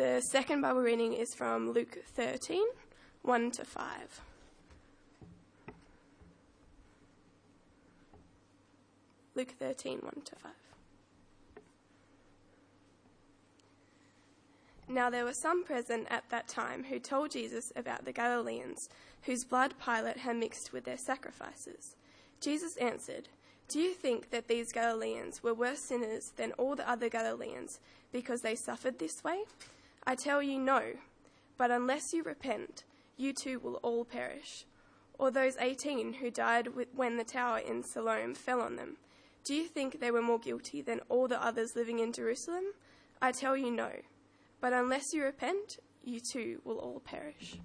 The second Bible reading is from Luke 13 1 to 5. Luke 13 1 to 5. Now there were some present at that time who told Jesus about the Galileans, whose blood Pilate had mixed with their sacrifices. Jesus answered, Do you think that these Galileans were worse sinners than all the other Galileans because they suffered this way? I tell you, no. But unless you repent, you too will all perish. Or those 18 who died when the tower in Siloam fell on them. Do you think they were more guilty than all the others living in Jerusalem? I tell you, no. But unless you repent, you too will all perish.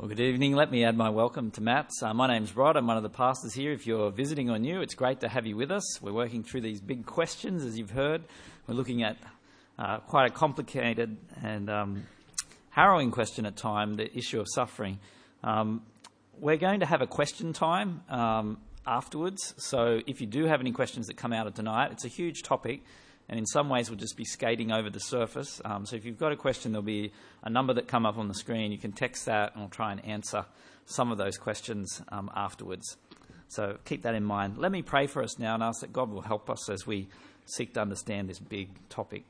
Well, good evening. Let me add my welcome to Matt's. Uh, my name's Rod. I'm one of the pastors here. If you're visiting or new, it's great to have you with us. We're working through these big questions, as you've heard. We're looking at uh, quite a complicated and um, harrowing question at time, the issue of suffering. Um, we're going to have a question time um, afterwards. So if you do have any questions that come out of tonight, it's a huge topic and in some ways we'll just be skating over the surface. Um, so if you've got a question, there'll be a number that come up on the screen. You can text that, and we'll try and answer some of those questions um, afterwards. So keep that in mind. Let me pray for us now and ask that God will help us as we seek to understand this big topic.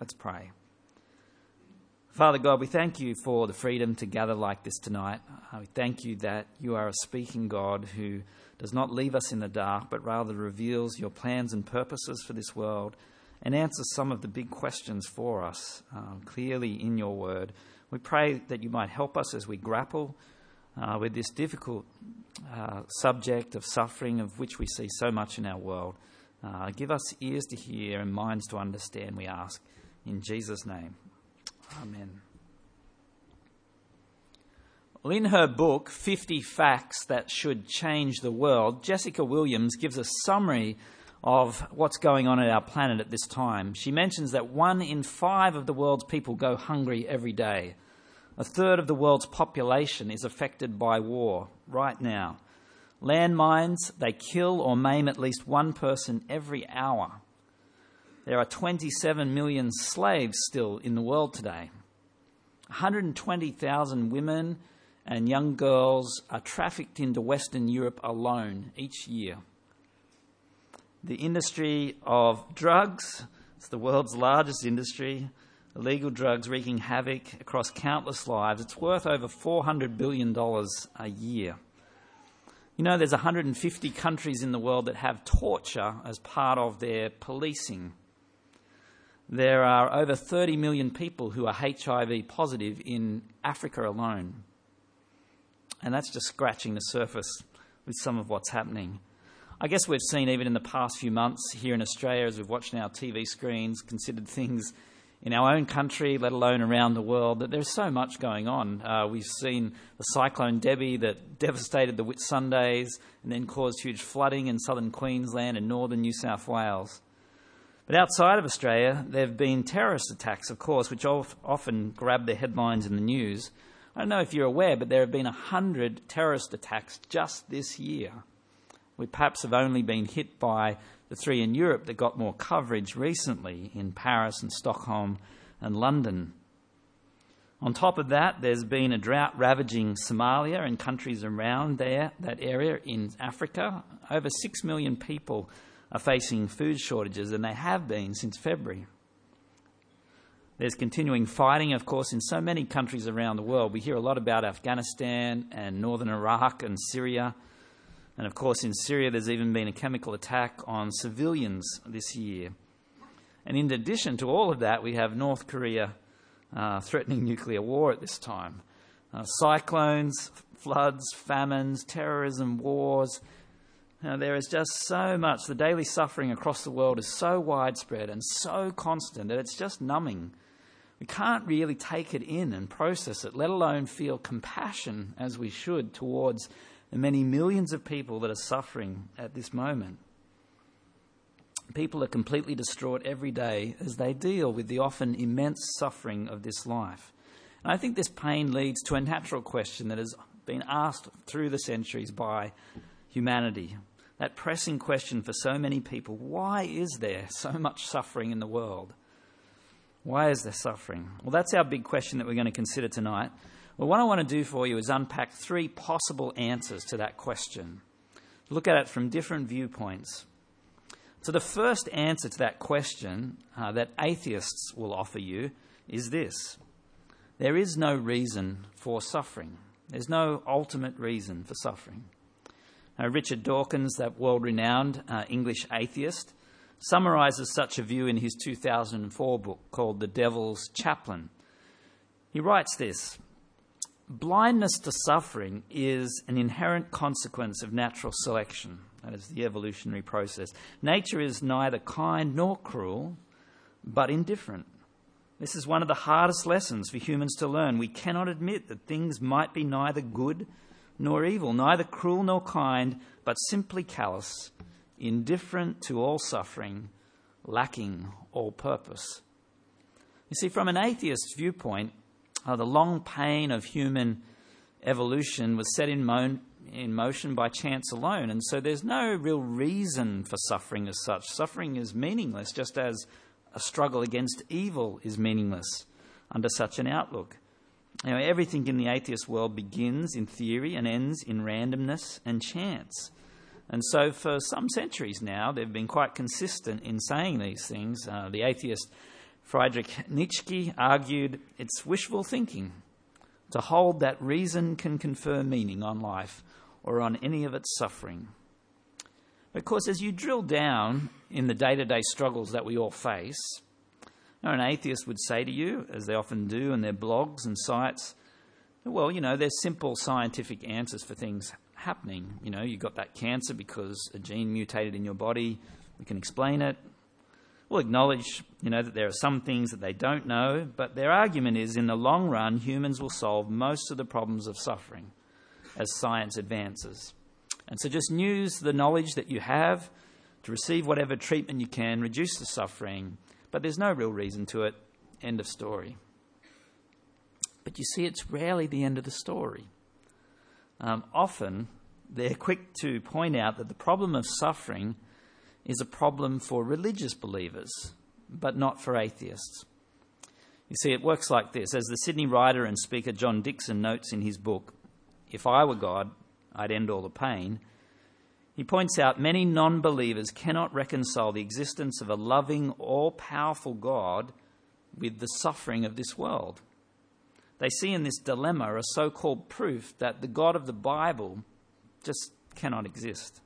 Let's pray. Father God, we thank you for the freedom to gather like this tonight. Uh, we thank you that you are a speaking God who does not leave us in the dark, but rather reveals your plans and purposes for this world and answer some of the big questions for us um, clearly in your word. We pray that you might help us as we grapple uh, with this difficult uh, subject of suffering, of which we see so much in our world. Uh, give us ears to hear and minds to understand, we ask. In Jesus' name. Amen. Well, in her book, 50 Facts That Should Change the World, Jessica Williams gives a summary of what's going on at our planet at this time. She mentions that one in five of the world's people go hungry every day. A third of the world's population is affected by war right now. Landmines, they kill or maim at least one person every hour. There are 27 million slaves still in the world today. 120,000 women and young girls are trafficked into Western Europe alone each year the industry of drugs. It's the world's largest industry. Illegal drugs wreaking havoc across countless lives. It's worth over $400 billion a year. You know, there's 150 countries in the world that have torture as part of their policing. There are over 30 million people who are HIV positive in Africa alone. And that's just scratching the surface with some of what's happening. I guess we've seen even in the past few months here in Australia, as we've watched on our TV screens, considered things in our own country, let alone around the world, that there's so much going on. Uh, we've seen the cyclone Debbie that devastated the Whitsundays and then caused huge flooding in southern Queensland and northern New South Wales. But outside of Australia, there have been terrorist attacks, of course, which often grab the headlines in the news. I don't know if you're aware, but there have been 100 terrorist attacks just this year. We perhaps have only been hit by the three in Europe that got more coverage recently in Paris and Stockholm and London. On top of that, there's been a drought ravaging Somalia and countries around there, that area in Africa. Over 6 million people are facing food shortages, and they have been since February. There's continuing fighting, of course, in so many countries around the world. We hear a lot about Afghanistan and northern Iraq and Syria. And of course, in Syria, there's even been a chemical attack on civilians this year. And in addition to all of that, we have North Korea uh, threatening nuclear war at this time. Uh, cyclones, floods, famines, terrorism, wars. Now, there is just so much, the daily suffering across the world is so widespread and so constant that it's just numbing. We can't really take it in and process it, let alone feel compassion as we should towards the many millions of people that are suffering at this moment. People are completely distraught every day as they deal with the often immense suffering of this life. And I think this pain leads to a natural question that has been asked through the centuries by humanity. That pressing question for so many people why is there so much suffering in the world? Why is there suffering? Well, that's our big question that we're going to consider tonight. Well, what I want to do for you is unpack three possible answers to that question. Look at it from different viewpoints. So, the first answer to that question uh, that atheists will offer you is this there is no reason for suffering, there's no ultimate reason for suffering. Now, Richard Dawkins, that world renowned uh, English atheist, summarizes such a view in his 2004 book called The Devil's Chaplain. He writes this Blindness to suffering is an inherent consequence of natural selection. That is the evolutionary process. Nature is neither kind nor cruel, but indifferent. This is one of the hardest lessons for humans to learn. We cannot admit that things might be neither good nor evil, neither cruel nor kind, but simply callous, indifferent to all suffering, lacking all purpose. You see, from an atheist viewpoint, uh, the long pain of human evolution was set in, mo- in motion by chance alone, and so there's no real reason for suffering as such. Suffering is meaningless, just as a struggle against evil is meaningless under such an outlook. You know, everything in the atheist world begins in theory and ends in randomness and chance. And so, for some centuries now, they've been quite consistent in saying these things. Uh, the atheist Friedrich Nietzsche argued it's wishful thinking to hold that reason can confer meaning on life or on any of its suffering. Of course, as you drill down in the day to day struggles that we all face, know, an atheist would say to you, as they often do in their blogs and sites, well, you know, there's simple scientific answers for things happening. You know, you got that cancer because a gene mutated in your body. We can explain it. We'll acknowledge, you know, that there are some things that they don't know, but their argument is in the long run, humans will solve most of the problems of suffering as science advances. And so just use the knowledge that you have to receive whatever treatment you can, reduce the suffering, but there's no real reason to it. End of story. But you see, it's rarely the end of the story. Um, often, they're quick to point out that the problem of suffering is a problem for religious believers, but not for atheists. You see, it works like this. As the Sydney writer and speaker John Dixon notes in his book, If I Were God, I'd end all the pain. He points out many non believers cannot reconcile the existence of a loving, all powerful God with the suffering of this world. They see in this dilemma a so called proof that the God of the Bible just cannot exist.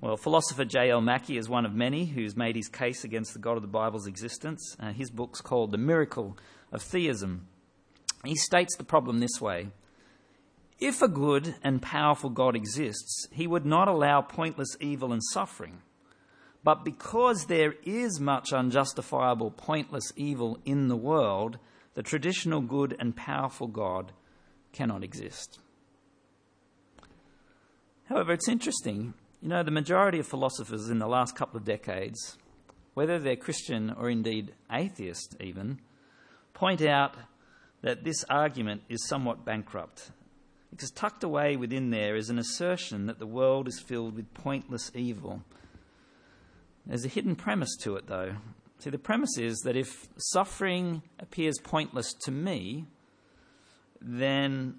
Well, philosopher J.L. Mackie is one of many who's made his case against the God of the Bible's existence. Uh, his book's called The Miracle of Theism. He states the problem this way if a good and powerful God exists, he would not allow pointless evil and suffering. But because there is much unjustifiable, pointless evil in the world, the traditional good and powerful God cannot exist. However, it's interesting. You know, the majority of philosophers in the last couple of decades, whether they're Christian or indeed atheist even, point out that this argument is somewhat bankrupt because tucked away within there is an assertion that the world is filled with pointless evil. There's a hidden premise to it, though. See, the premise is that if suffering appears pointless to me, then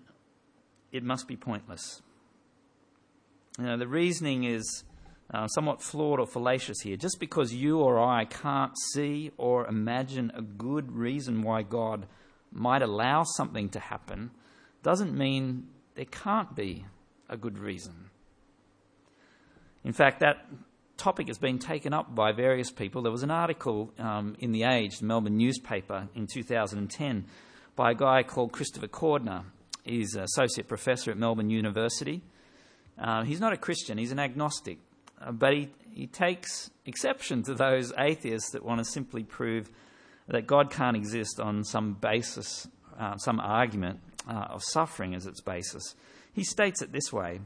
it must be pointless. The reasoning is uh, somewhat flawed or fallacious here. Just because you or I can't see or imagine a good reason why God might allow something to happen doesn't mean there can't be a good reason. In fact, that topic has been taken up by various people. There was an article um, in The Age, the Melbourne newspaper, in 2010 by a guy called Christopher Cordner. He's associate professor at Melbourne University. Uh, he's not a Christian, he's an agnostic. Uh, but he, he takes exception to those atheists that want to simply prove that God can't exist on some basis, uh, some argument uh, of suffering as its basis. He states it this way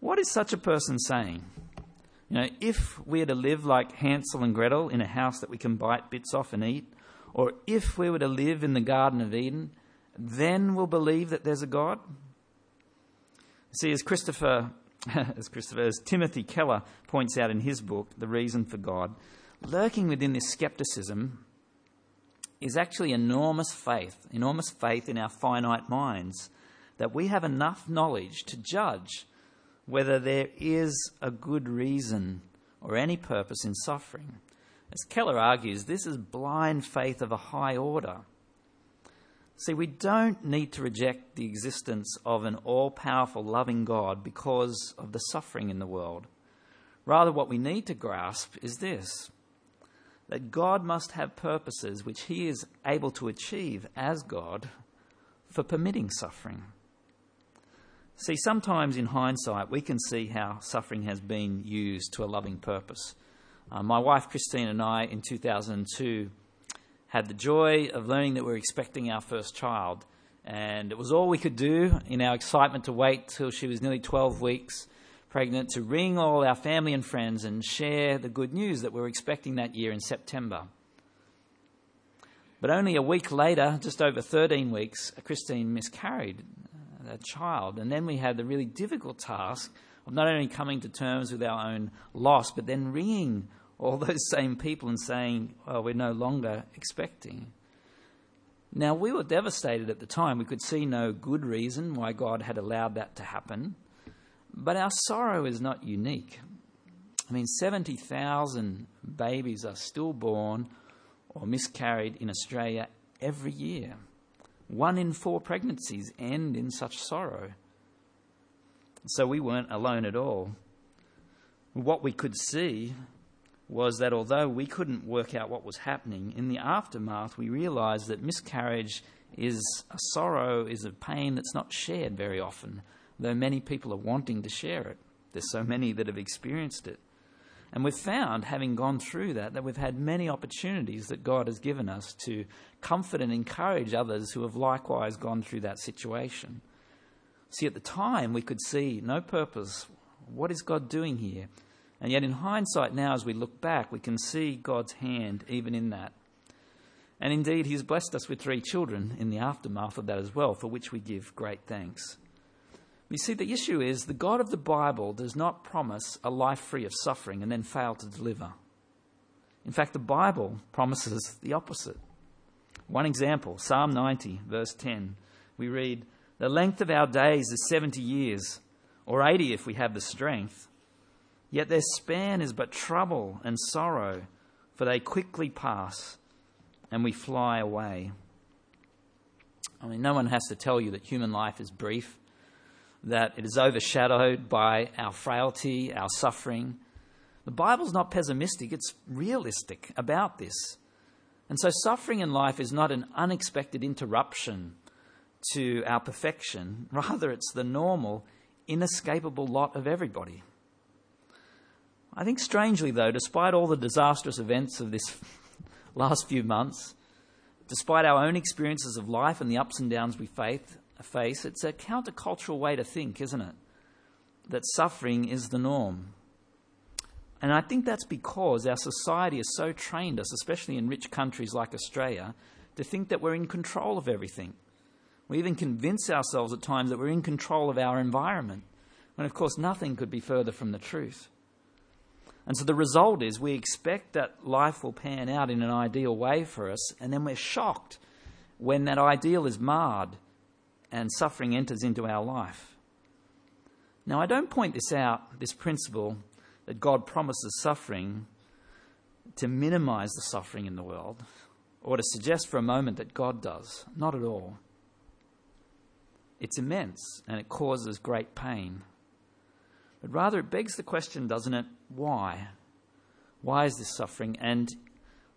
What is such a person saying? You know, if we are to live like Hansel and Gretel in a house that we can bite bits off and eat, or if we were to live in the Garden of Eden, then we'll believe that there's a God? See, as Christopher, as Christopher, as Timothy Keller points out in his book, The Reason for God, lurking within this skepticism is actually enormous faith, enormous faith in our finite minds, that we have enough knowledge to judge whether there is a good reason or any purpose in suffering. As Keller argues, this is blind faith of a high order. See, we don't need to reject the existence of an all powerful, loving God because of the suffering in the world. Rather, what we need to grasp is this that God must have purposes which He is able to achieve as God for permitting suffering. See, sometimes in hindsight, we can see how suffering has been used to a loving purpose. Uh, my wife Christine and I, in 2002, had the joy of learning that we were expecting our first child. And it was all we could do in our excitement to wait till she was nearly 12 weeks pregnant to ring all our family and friends and share the good news that we were expecting that year in September. But only a week later, just over 13 weeks, Christine miscarried uh, a child. And then we had the really difficult task of not only coming to terms with our own loss, but then ringing all those same people and saying, well, we're no longer expecting. Now, we were devastated at the time. We could see no good reason why God had allowed that to happen. But our sorrow is not unique. I mean, 70,000 babies are stillborn or miscarried in Australia every year. One in four pregnancies end in such sorrow. So we weren't alone at all. What we could see was that although we couldn't work out what was happening, in the aftermath we realized that miscarriage is a sorrow, is a pain that's not shared very often, though many people are wanting to share it. There's so many that have experienced it. And we've found, having gone through that, that we've had many opportunities that God has given us to comfort and encourage others who have likewise gone through that situation. See, at the time, we could see no purpose. What is God doing here? And yet, in hindsight, now as we look back, we can see God's hand even in that. And indeed, He's blessed us with three children in the aftermath of that as well, for which we give great thanks. You see, the issue is the God of the Bible does not promise a life free of suffering and then fail to deliver. In fact, the Bible promises the opposite. One example Psalm 90, verse 10, we read, The length of our days is 70 years, or 80 if we have the strength. Yet their span is but trouble and sorrow, for they quickly pass and we fly away. I mean, no one has to tell you that human life is brief that it is overshadowed by our frailty, our suffering. The Bible's not pessimistic, it's realistic about this. And so, suffering in life is not an unexpected interruption to our perfection, rather, it's the normal, inescapable lot of everybody. I think, strangely, though, despite all the disastrous events of this last few months, despite our own experiences of life and the ups and downs we face, it's a countercultural way to think, isn't it? That suffering is the norm. And I think that's because our society has so trained us, especially in rich countries like Australia, to think that we're in control of everything. We even convince ourselves at times that we're in control of our environment, when of course nothing could be further from the truth. And so the result is we expect that life will pan out in an ideal way for us, and then we're shocked when that ideal is marred and suffering enters into our life. Now, I don't point this out, this principle that God promises suffering to minimize the suffering in the world or to suggest for a moment that God does. Not at all. It's immense and it causes great pain. But rather, it begs the question, doesn't it? Why? Why is this suffering? And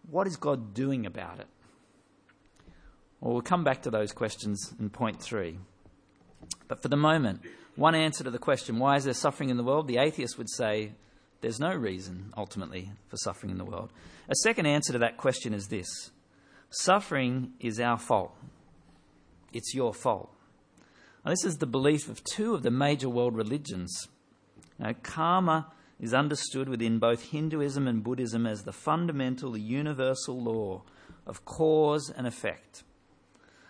what is God doing about it? Well, we'll come back to those questions in point three. But for the moment, one answer to the question, why is there suffering in the world? The atheist would say, there's no reason, ultimately, for suffering in the world. A second answer to that question is this suffering is our fault. It's your fault. Now, this is the belief of two of the major world religions. Now, karma is understood within both Hinduism and Buddhism as the fundamental, the universal law of cause and effect.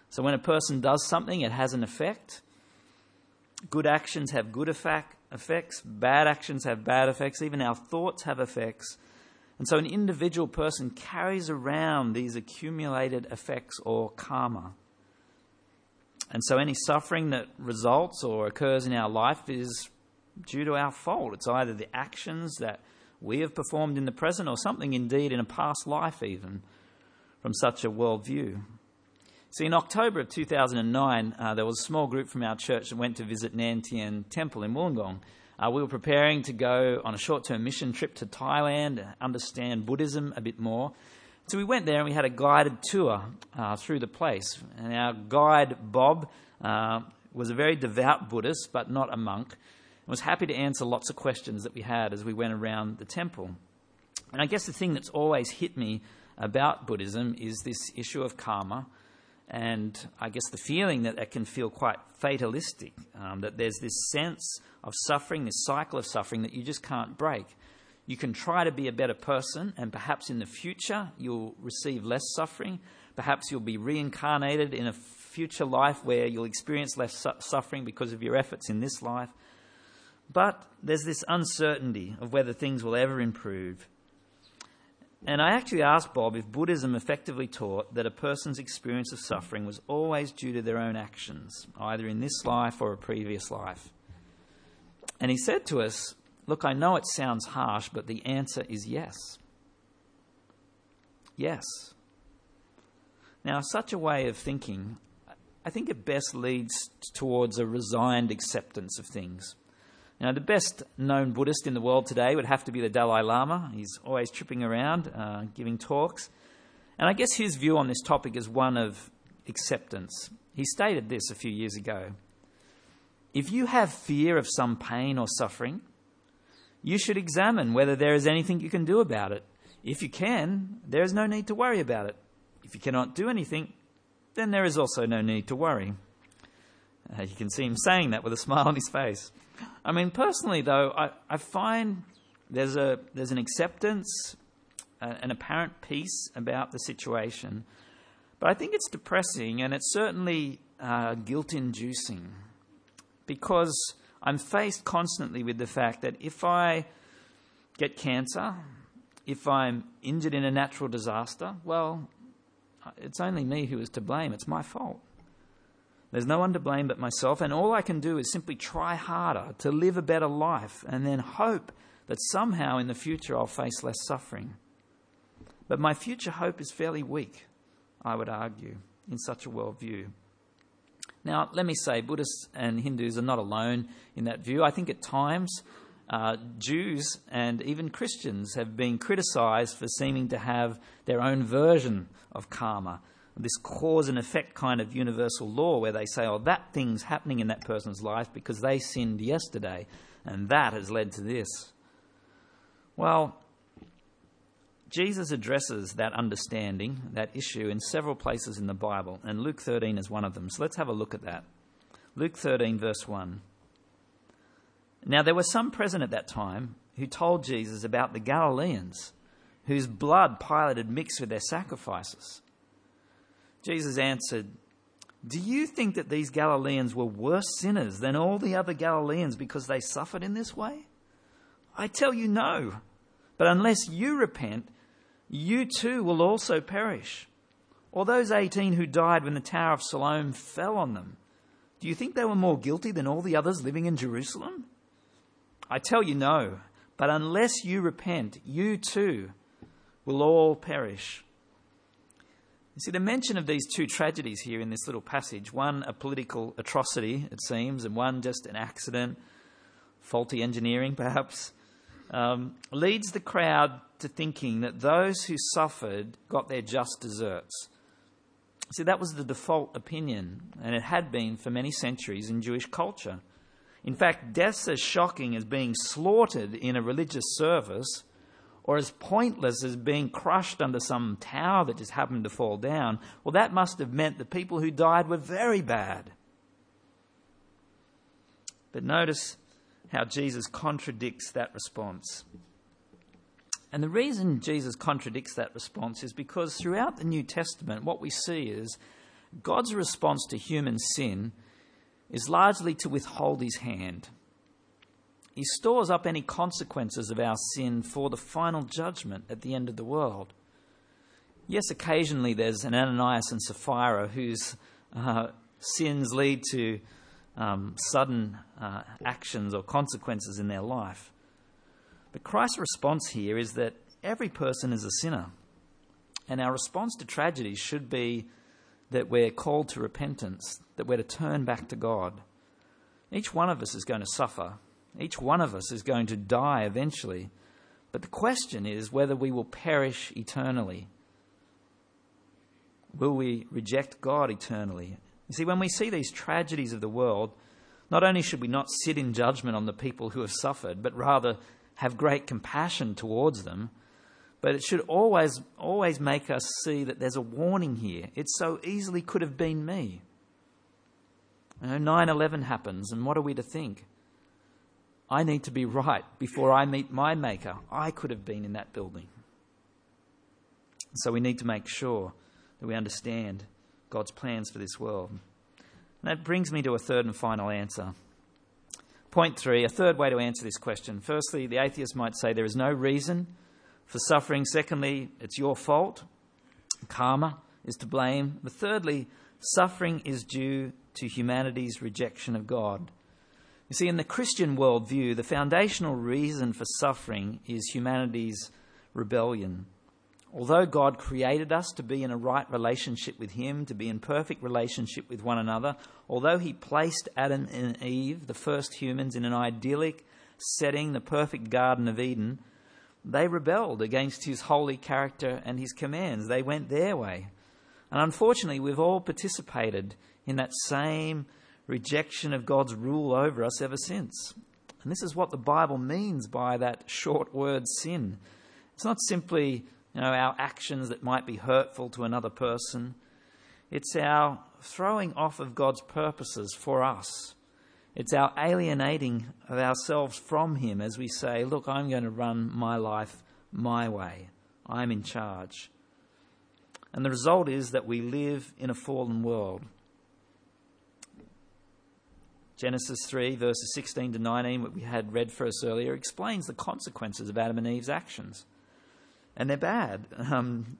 So, when a person does something, it has an effect. Good actions have good effect, effects, bad actions have bad effects, even our thoughts have effects. And so, an individual person carries around these accumulated effects or karma. And so, any suffering that results or occurs in our life is due to our fault. It's either the actions that we have performed in the present or something indeed in a past life, even from such a worldview. See, in October of 2009, uh, there was a small group from our church that went to visit Nan Tien Temple in Wollongong. Uh, we were preparing to go on a short term mission trip to Thailand, to understand Buddhism a bit more. So we went there and we had a guided tour uh, through the place. And our guide, Bob, uh, was a very devout Buddhist, but not a monk was happy to answer lots of questions that we had as we went around the temple. And I guess the thing that's always hit me about Buddhism is this issue of karma, and I guess the feeling that it can feel quite fatalistic, um, that there's this sense of suffering, this cycle of suffering that you just can't break. You can try to be a better person, and perhaps in the future you'll receive less suffering. Perhaps you'll be reincarnated in a future life where you'll experience less su- suffering because of your efforts in this life. But there's this uncertainty of whether things will ever improve. And I actually asked Bob if Buddhism effectively taught that a person's experience of suffering was always due to their own actions, either in this life or a previous life. And he said to us, Look, I know it sounds harsh, but the answer is yes. Yes. Now, such a way of thinking, I think it best leads towards a resigned acceptance of things. Now, the best known Buddhist in the world today would have to be the Dalai Lama. He's always tripping around, uh, giving talks. And I guess his view on this topic is one of acceptance. He stated this a few years ago If you have fear of some pain or suffering, you should examine whether there is anything you can do about it. If you can, there is no need to worry about it. If you cannot do anything, then there is also no need to worry. Uh, you can see him saying that with a smile on his face. I mean, personally, though, I, I find there's, a, there's an acceptance, uh, an apparent peace about the situation. But I think it's depressing and it's certainly uh, guilt inducing because I'm faced constantly with the fact that if I get cancer, if I'm injured in a natural disaster, well, it's only me who is to blame. It's my fault. There's no one to blame but myself, and all I can do is simply try harder to live a better life and then hope that somehow in the future I'll face less suffering. But my future hope is fairly weak, I would argue, in such a worldview. Now, let me say, Buddhists and Hindus are not alone in that view. I think at times uh, Jews and even Christians have been criticized for seeming to have their own version of karma this cause and effect kind of universal law where they say, oh, that thing's happening in that person's life because they sinned yesterday, and that has led to this. Well, Jesus addresses that understanding, that issue, in several places in the Bible, and Luke 13 is one of them. So let's have a look at that. Luke 13, verse 1. Now, there were some present at that time who told Jesus about the Galileans whose blood Pilate had mixed with their sacrifices. Jesus answered, Do you think that these Galileans were worse sinners than all the other Galileans because they suffered in this way? I tell you no. But unless you repent, you too will also perish. Or those 18 who died when the Tower of Siloam fell on them, do you think they were more guilty than all the others living in Jerusalem? I tell you no. But unless you repent, you too will all perish. You see, the mention of these two tragedies here in this little passage one a political atrocity, it seems, and one just an accident, faulty engineering perhaps, um, leads the crowd to thinking that those who suffered got their just deserts. See, that was the default opinion, and it had been for many centuries in Jewish culture. In fact, deaths as shocking as being slaughtered in a religious service or as pointless as being crushed under some tower that just happened to fall down, well, that must have meant the people who died were very bad. But notice how Jesus contradicts that response. And the reason Jesus contradicts that response is because throughout the New Testament, what we see is God's response to human sin is largely to withhold his hand. He stores up any consequences of our sin for the final judgment at the end of the world. Yes, occasionally there's an Ananias and Sapphira whose uh, sins lead to um, sudden uh, actions or consequences in their life. But Christ's response here is that every person is a sinner. And our response to tragedy should be that we're called to repentance, that we're to turn back to God. Each one of us is going to suffer. Each one of us is going to die eventually. But the question is whether we will perish eternally. Will we reject God eternally? You see, when we see these tragedies of the world, not only should we not sit in judgment on the people who have suffered, but rather have great compassion towards them. But it should always, always make us see that there's a warning here. It so easily could have been me. You know, 9 11 happens, and what are we to think? I need to be right before I meet my Maker. I could have been in that building. So we need to make sure that we understand God's plans for this world. And that brings me to a third and final answer. Point three, a third way to answer this question. Firstly, the atheist might say there is no reason for suffering. Secondly, it's your fault. Karma is to blame. But thirdly, suffering is due to humanity's rejection of God. You see, in the Christian worldview, the foundational reason for suffering is humanity's rebellion. Although God created us to be in a right relationship with Him, to be in perfect relationship with one another, although He placed Adam and Eve, the first humans, in an idyllic setting, the perfect Garden of Eden, they rebelled against His holy character and His commands. They went their way. And unfortunately, we've all participated in that same rejection of God's rule over us ever since. And this is what the Bible means by that short word sin. It's not simply you know, our actions that might be hurtful to another person. It's our throwing off of God's purposes for us. It's our alienating of ourselves from Him as we say, Look, I'm going to run my life my way. I'm in charge. And the result is that we live in a fallen world. Genesis 3, verses 16 to 19, what we had read for us earlier, explains the consequences of Adam and Eve's actions and they're bad. Um,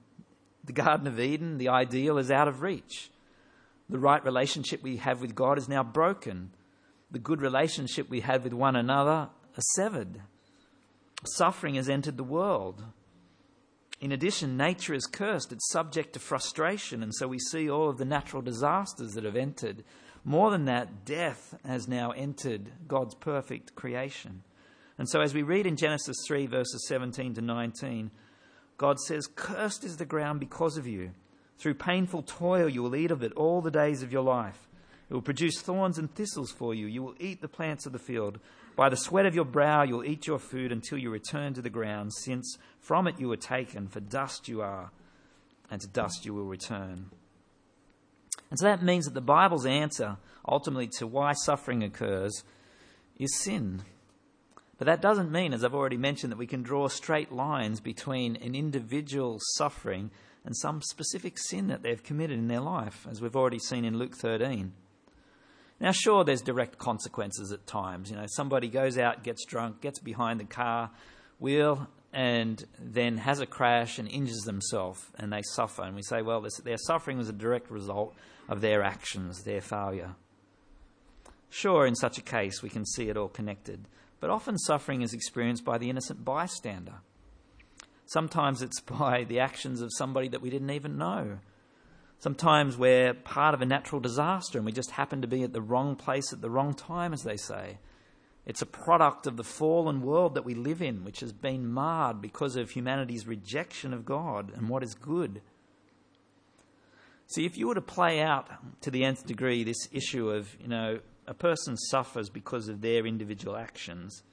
the Garden of Eden, the ideal, is out of reach. The right relationship we have with God is now broken. The good relationship we had with one another are severed. Suffering has entered the world. In addition, nature is cursed. It's subject to frustration, and so we see all of the natural disasters that have entered. More than that, death has now entered God's perfect creation. And so, as we read in Genesis 3, verses 17 to 19, God says, Cursed is the ground because of you. Through painful toil you will eat of it all the days of your life. It will produce thorns and thistles for you. You will eat the plants of the field. By the sweat of your brow you'll eat your food until you return to the ground, since from it you were taken, for dust you are, and to dust you will return. And so that means that the Bible's answer, ultimately, to why suffering occurs is sin. But that doesn't mean, as I've already mentioned, that we can draw straight lines between an individual's suffering and some specific sin that they've committed in their life, as we've already seen in Luke 13. Now, sure, there's direct consequences at times. You know, somebody goes out, gets drunk, gets behind the car wheel, and then has a crash and injures themselves, and they suffer. And we say, well, this, their suffering was a direct result of their actions, their failure. Sure, in such a case, we can see it all connected but often suffering is experienced by the innocent bystander. Sometimes it's by the actions of somebody that we didn't even know. Sometimes we're part of a natural disaster and we just happen to be at the wrong place at the wrong time, as they say. It's a product of the fallen world that we live in, which has been marred because of humanity's rejection of God and what is good. See, if you were to play out to the nth degree this issue of, you know, a person suffers because of their individual actions,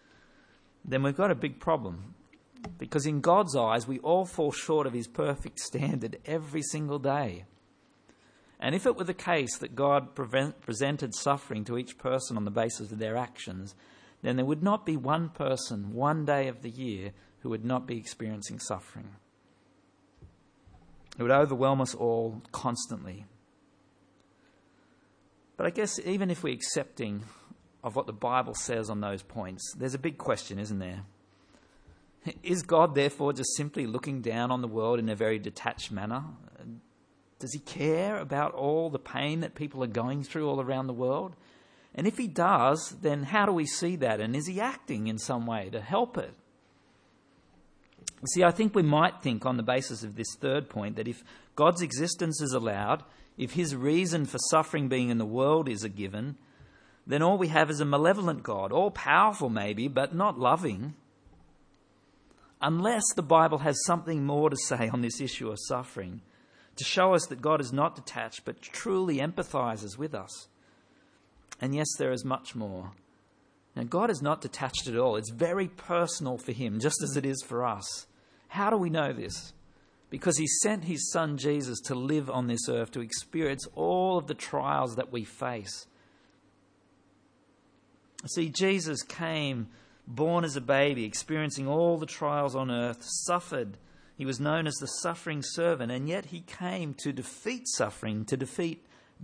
then we've got a big problem. Because in God's eyes, we all fall short of His perfect standard every single day. And if it were the case that God prevent, presented suffering to each person on the basis of their actions, then there would not be one person, one day of the year, who would not be experiencing suffering. It would overwhelm us all constantly. But I guess even if we're accepting of what the Bible says on those points, there's a big question, isn't there? Is God therefore just simply looking down on the world in a very detached manner? Does he care about all the pain that people are going through all around the world? And if he does, then how do we see that? And is he acting in some way to help it? See, I think we might think on the basis of this third point that if God's existence is allowed, if his reason for suffering being in the world is a given, then all we have is a malevolent God, all powerful maybe, but not loving. Unless the Bible has something more to say on this issue of suffering, to show us that God is not detached but truly empathizes with us. And yes, there is much more. Now, God is not detached at all. It's very personal for Him, just as it is for us. How do we know this? Because He sent His Son Jesus to live on this earth, to experience all of the trials that we face. See, Jesus came born as a baby, experiencing all the trials on earth, suffered. He was known as the suffering servant, and yet he came to defeat suffering, to defeat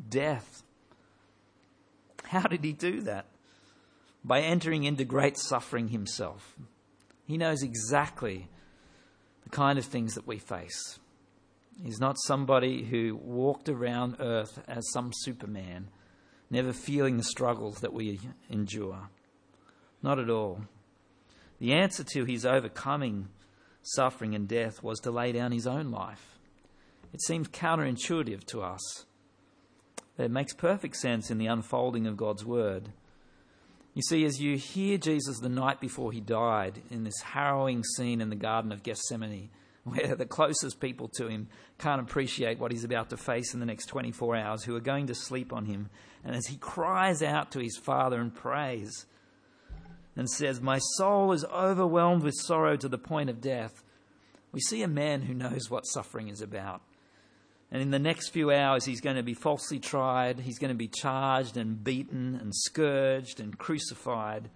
death. How did he do that? By entering into great suffering himself. He knows exactly the kind of things that we face. He's not somebody who walked around earth as some superman, never feeling the struggles that we endure. Not at all. The answer to his overcoming suffering and death was to lay down his own life. It seems counterintuitive to us. It makes perfect sense in the unfolding of God's word. You see, as you hear Jesus the night before he died in this harrowing scene in the Garden of Gethsemane, where the closest people to him can't appreciate what he's about to face in the next 24 hours, who are going to sleep on him, and as he cries out to his Father and prays and says, My soul is overwhelmed with sorrow to the point of death, we see a man who knows what suffering is about. And in the next few hours, he's going to be falsely tried, he's going to be charged and beaten and scourged and crucified.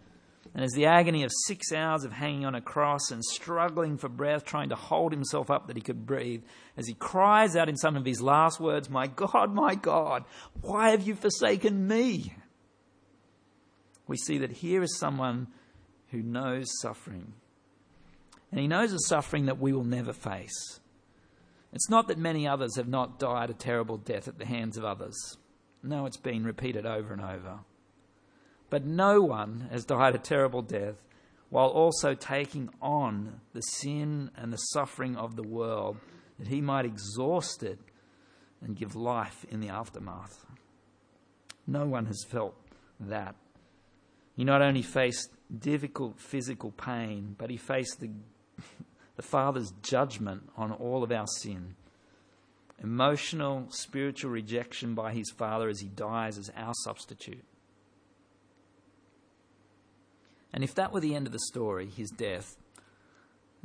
And as the agony of six hours of hanging on a cross and struggling for breath, trying to hold himself up that he could breathe, as he cries out in some of his last words, My God, my God, why have you forsaken me? We see that here is someone who knows suffering. And he knows a suffering that we will never face. It's not that many others have not died a terrible death at the hands of others. No, it's been repeated over and over. But no one has died a terrible death while also taking on the sin and the suffering of the world that he might exhaust it and give life in the aftermath. No one has felt that. He not only faced difficult physical pain, but he faced the the Father's judgment on all of our sin. Emotional, spiritual rejection by his Father as he dies as our substitute. And if that were the end of the story, his death,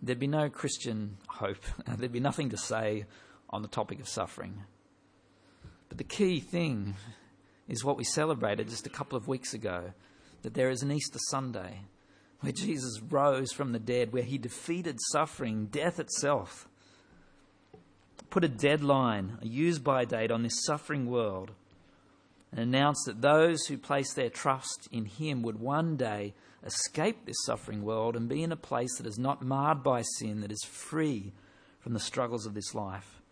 there'd be no Christian hope. there'd be nothing to say on the topic of suffering. But the key thing is what we celebrated just a couple of weeks ago that there is an Easter Sunday where Jesus rose from the dead, where he defeated suffering, death itself, put a deadline, a use by date on this suffering world, and announced that those who placed their trust in him would one day escape this suffering world and be in a place that is not marred by sin, that is free from the struggles of this life.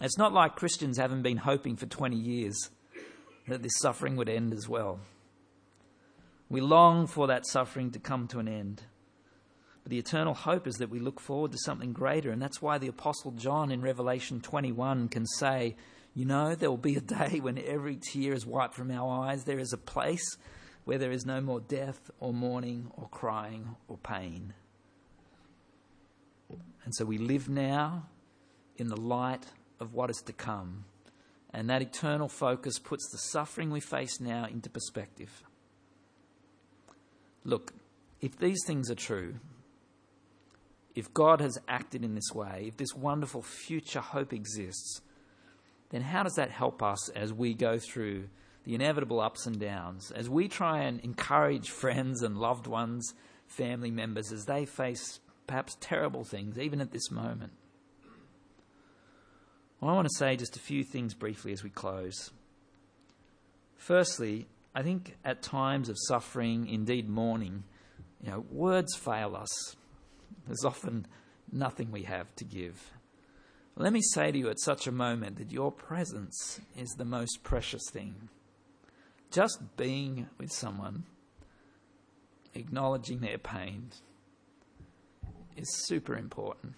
It's not like Christians haven't been hoping for 20 years that this suffering would end as well. We long for that suffering to come to an end. But the eternal hope is that we look forward to something greater. And that's why the Apostle John in Revelation 21 can say, You know, there will be a day when every tear is wiped from our eyes. There is a place where there is no more death or mourning or crying or pain. And so we live now in the light of what is to come And that eternal focus puts the suffering we face now into perspective. Look, if these things are true, if God has acted in this way, if this wonderful future hope exists, then how does that help us as we go through the inevitable ups and downs, as we try and encourage friends and loved ones, family members, as they face perhaps terrible things, even at this moment? Well, I want to say just a few things briefly as we close. Firstly, I think at times of suffering, indeed mourning, you know, words fail us. There's often nothing we have to give. Let me say to you at such a moment that your presence is the most precious thing. Just being with someone, acknowledging their pain, is super important.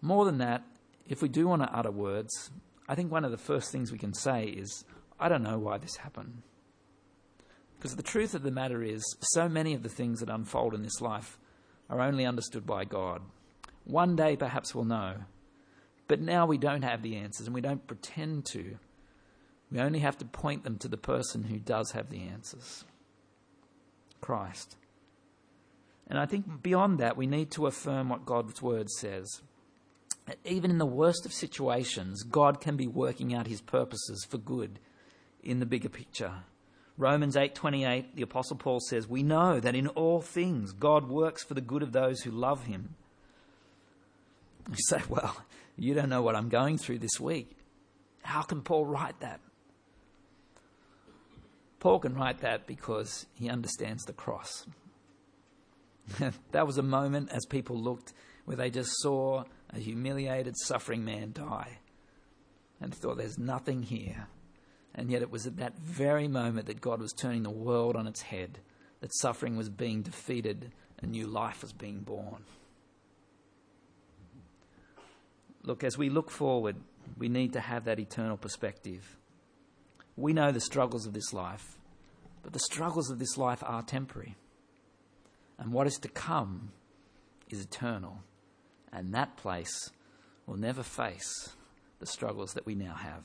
More than that, if we do want to utter words, I think one of the first things we can say is, I don't know why this happened. Because the truth of the matter is, so many of the things that unfold in this life are only understood by God. One day perhaps we'll know. But now we don't have the answers and we don't pretend to. We only have to point them to the person who does have the answers Christ. And I think beyond that, we need to affirm what God's word says. Even in the worst of situations, God can be working out his purposes for good in the bigger picture. Romans 8:28 the apostle Paul says we know that in all things God works for the good of those who love him. You say, well, you don't know what I'm going through this week. How can Paul write that? Paul can write that because he understands the cross. that was a moment as people looked where they just saw a humiliated, suffering man die and thought, there's nothing here. And yet it was at that very moment that God was turning the world on its head, that suffering was being defeated, a new life was being born. Look, as we look forward, we need to have that eternal perspective. We know the struggles of this life, but the struggles of this life are temporary. And what is to come is eternal. And that place will never face the struggles that we now have.